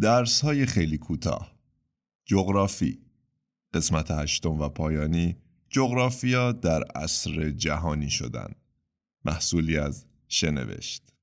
درس های خیلی کوتاه. جغرافی. قسمت هشتم و پایانی جغرافیا در عصر جهانی شدن. محصولی از شنوشت.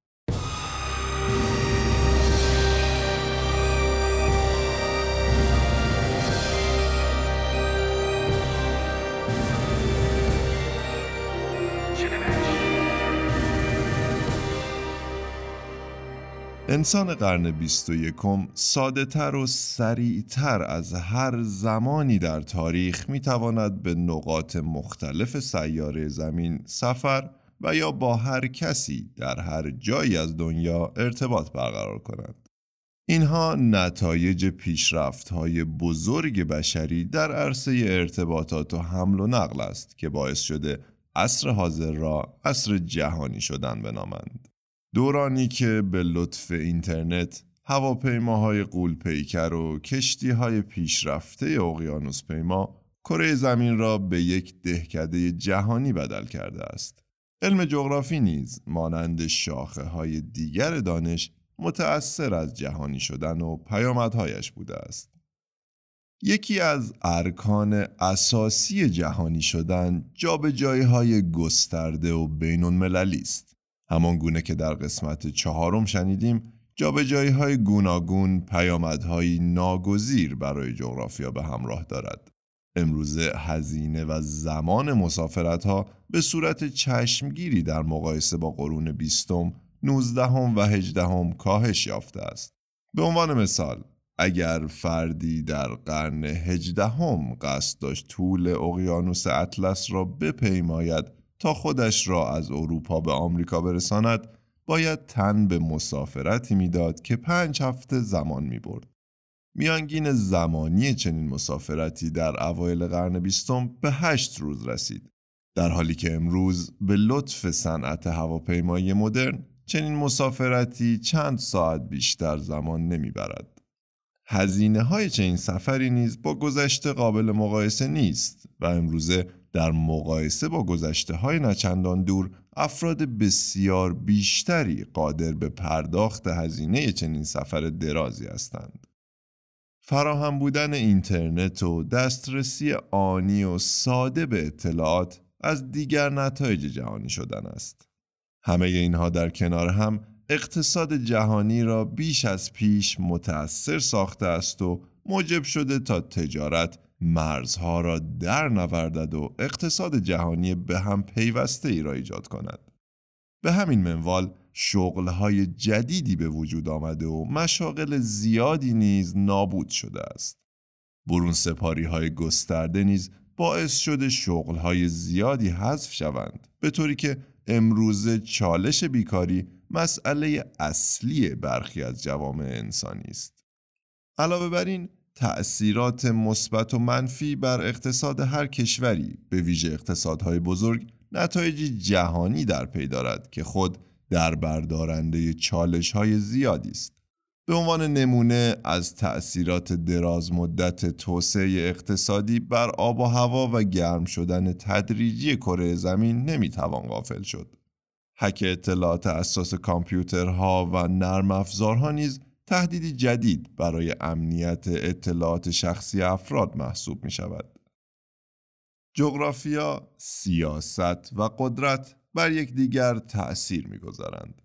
انسان قرن بیست و یکم ساده تر و سریعتر از هر زمانی در تاریخ می‌تواند به نقاط مختلف سیاره زمین سفر و یا با هر کسی در هر جایی از دنیا ارتباط برقرار کند. اینها نتایج پیشرفت های بزرگ بشری در عرصه ارتباطات و حمل و نقل است که باعث شده عصر حاضر را عصر جهانی شدن بنامند. دورانی که به لطف اینترنت هواپیماهای قولپیکر و کشتی های پیشرفته اقیانوس پیما کره زمین را به یک دهکده جهانی بدل کرده است. علم جغرافی نیز مانند شاخه های دیگر دانش متأثر از جهانی شدن و پیامدهایش بوده است. یکی از ارکان اساسی جهانی شدن جابجایی های گسترده و بینون مللی است. همان گونه که در قسمت چهارم شنیدیم جابجایی های گوناگون پیامدهایی ناگزیر برای جغرافیا به همراه دارد. امروزه هزینه و زمان مسافرت ها به صورت چشمگیری در مقایسه با قرون بیستم، نوزدهم و هجدهم کاهش یافته است. به عنوان مثال، اگر فردی در قرن هجدهم قصد داشت طول اقیانوس اطلس را بپیماید تا خودش را از اروپا به آمریکا برساند باید تن به مسافرتی می‌داد که پنج هفته زمان می برد. میانگین زمانی چنین مسافرتی در اوایل قرن بیستم به هشت روز رسید در حالی که امروز به لطف صنعت هواپیمایی مدرن چنین مسافرتی چند ساعت بیشتر زمان نمی‌برد. هزینه های چنین سفری نیز با گذشته قابل مقایسه نیست و امروزه در مقایسه با گذشته های نچندان دور افراد بسیار بیشتری قادر به پرداخت هزینه چنین سفر درازی هستند. فراهم بودن اینترنت و دسترسی آنی و ساده به اطلاعات از دیگر نتایج جهانی شدن است. همه اینها در کنار هم اقتصاد جهانی را بیش از پیش متأثر ساخته است و موجب شده تا تجارت مرزها را در نوردد و اقتصاد جهانی به هم پیوسته ای را ایجاد کند. به همین منوال شغلهای جدیدی به وجود آمده و مشاغل زیادی نیز نابود شده است. برون سپاری های گسترده نیز باعث شده شغلهای زیادی حذف شوند به طوری که امروزه چالش بیکاری مسئله اصلی برخی از جوامع انسانی است. علاوه بر این تأثیرات مثبت و منفی بر اقتصاد هر کشوری به ویژه اقتصادهای بزرگ نتایجی جهانی در پی دارد که خود در بردارنده چالش های زیادی است. به عنوان نمونه از تأثیرات دراز مدت توسعه اقتصادی بر آب و هوا و گرم شدن تدریجی کره زمین نمی‌توان غافل شد. حک اطلاعات اساس کامپیوترها و نرم افزارها نیز تهدیدی جدید برای امنیت اطلاعات شخصی افراد محسوب می شود. جغرافیا، سیاست و قدرت بر یکدیگر تأثیر می‌گذارند.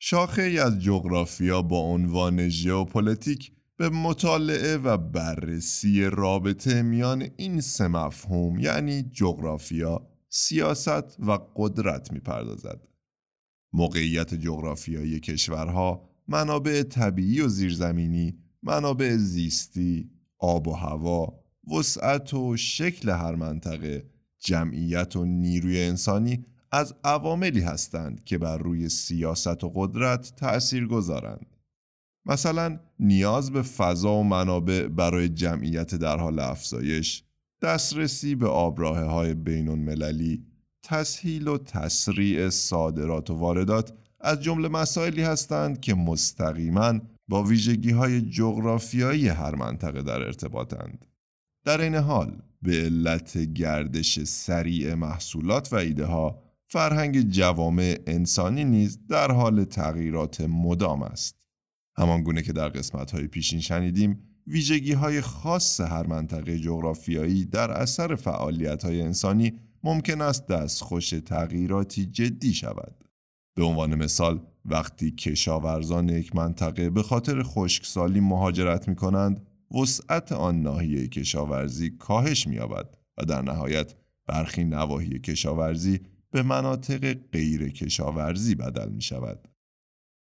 شاخه ای از جغرافیا با عنوان ژئوپلیتیک به مطالعه و بررسی رابطه میان این سه مفهوم یعنی جغرافیا، سیاست و قدرت می‌پردازد. موقعیت جغرافیایی کشورها منابع طبیعی و زیرزمینی، منابع زیستی، آب و هوا، وسعت و شکل هر منطقه، جمعیت و نیروی انسانی از عواملی هستند که بر روی سیاست و قدرت تأثیر گذارند. مثلا نیاز به فضا و منابع برای جمعیت در حال افزایش، دسترسی به آبراه های بین المللی، تسهیل و تسریع صادرات و واردات از جمله مسائلی هستند که مستقیما با ویژگی های جغرافیایی هر منطقه در ارتباطند. در این حال به علت گردش سریع محصولات و ایده ها فرهنگ جوامع انسانی نیز در حال تغییرات مدام است. همان گونه که در قسمت های پیشین شنیدیم ویژگی های خاص هر منطقه جغرافیایی در اثر فعالیت های انسانی ممکن است دستخوش تغییراتی جدی شود. به عنوان مثال وقتی کشاورزان یک منطقه به خاطر خشکسالی مهاجرت می کنند وسعت آن ناحیه کشاورزی کاهش می و در نهایت برخی نواحی کشاورزی به مناطق غیر کشاورزی بدل می شود.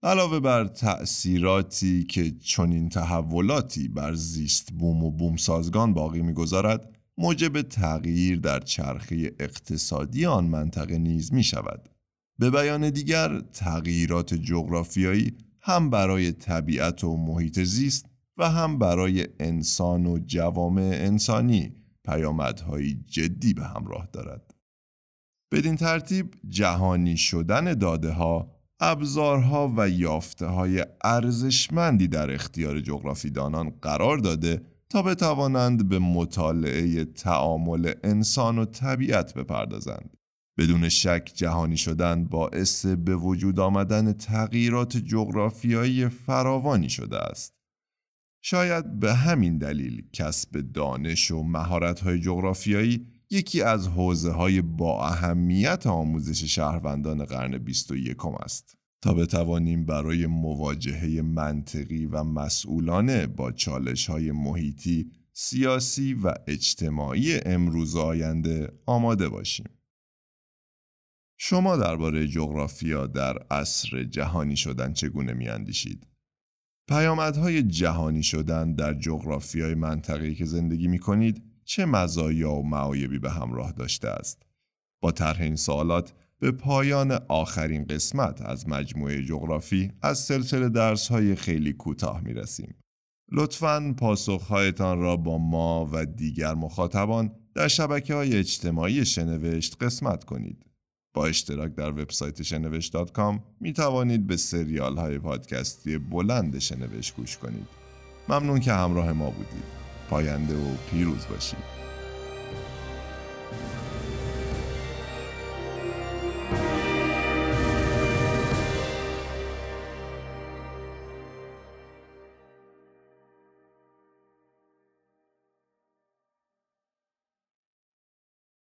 علاوه بر تأثیراتی که چنین تحولاتی بر زیست بوم و بوم سازگان باقی می‌گذارد موجب تغییر در چرخه اقتصادی آن منطقه نیز می شود. به بیان دیگر تغییرات جغرافیایی هم برای طبیعت و محیط زیست و هم برای انسان و جوامع انسانی پیامدهایی جدی به همراه دارد. بدین ترتیب جهانی شدن داده ها ابزارها و یافته های ارزشمندی در اختیار جغرافیدانان قرار داده تا بتوانند به مطالعه تعامل انسان و طبیعت بپردازند. بدون شک جهانی شدن باعث به وجود آمدن تغییرات جغرافیایی فراوانی شده است. شاید به همین دلیل کسب دانش و مهارت‌های جغرافیایی یکی از حوزه های با اهمیت آموزش شهروندان قرن 21 است. تا بتوانیم برای مواجهه منطقی و مسئولانه با چالش های محیطی، سیاسی و اجتماعی امروز آینده آماده باشیم. شما درباره جغرافیا در عصر جهانی شدن چگونه می اندیشید؟ پیامدهای جهانی شدن در جغرافیای منطقه‌ای که زندگی می کنید چه مزایا و معایبی به همراه داشته است؟ با طرح این سوالات به پایان آخرین قسمت از مجموعه جغرافی از سلسله درس های خیلی کوتاه می رسیم. لطفاً پاسخهایتان را با ما و دیگر مخاطبان در شبکه های اجتماعی شنوشت قسمت کنید. با اشتراک در وبسایت شنوشت.com می توانید به سریال های پادکستی بلند شنوشت گوش کنید. ممنون که همراه ما بودید. پاینده و پیروز باشید.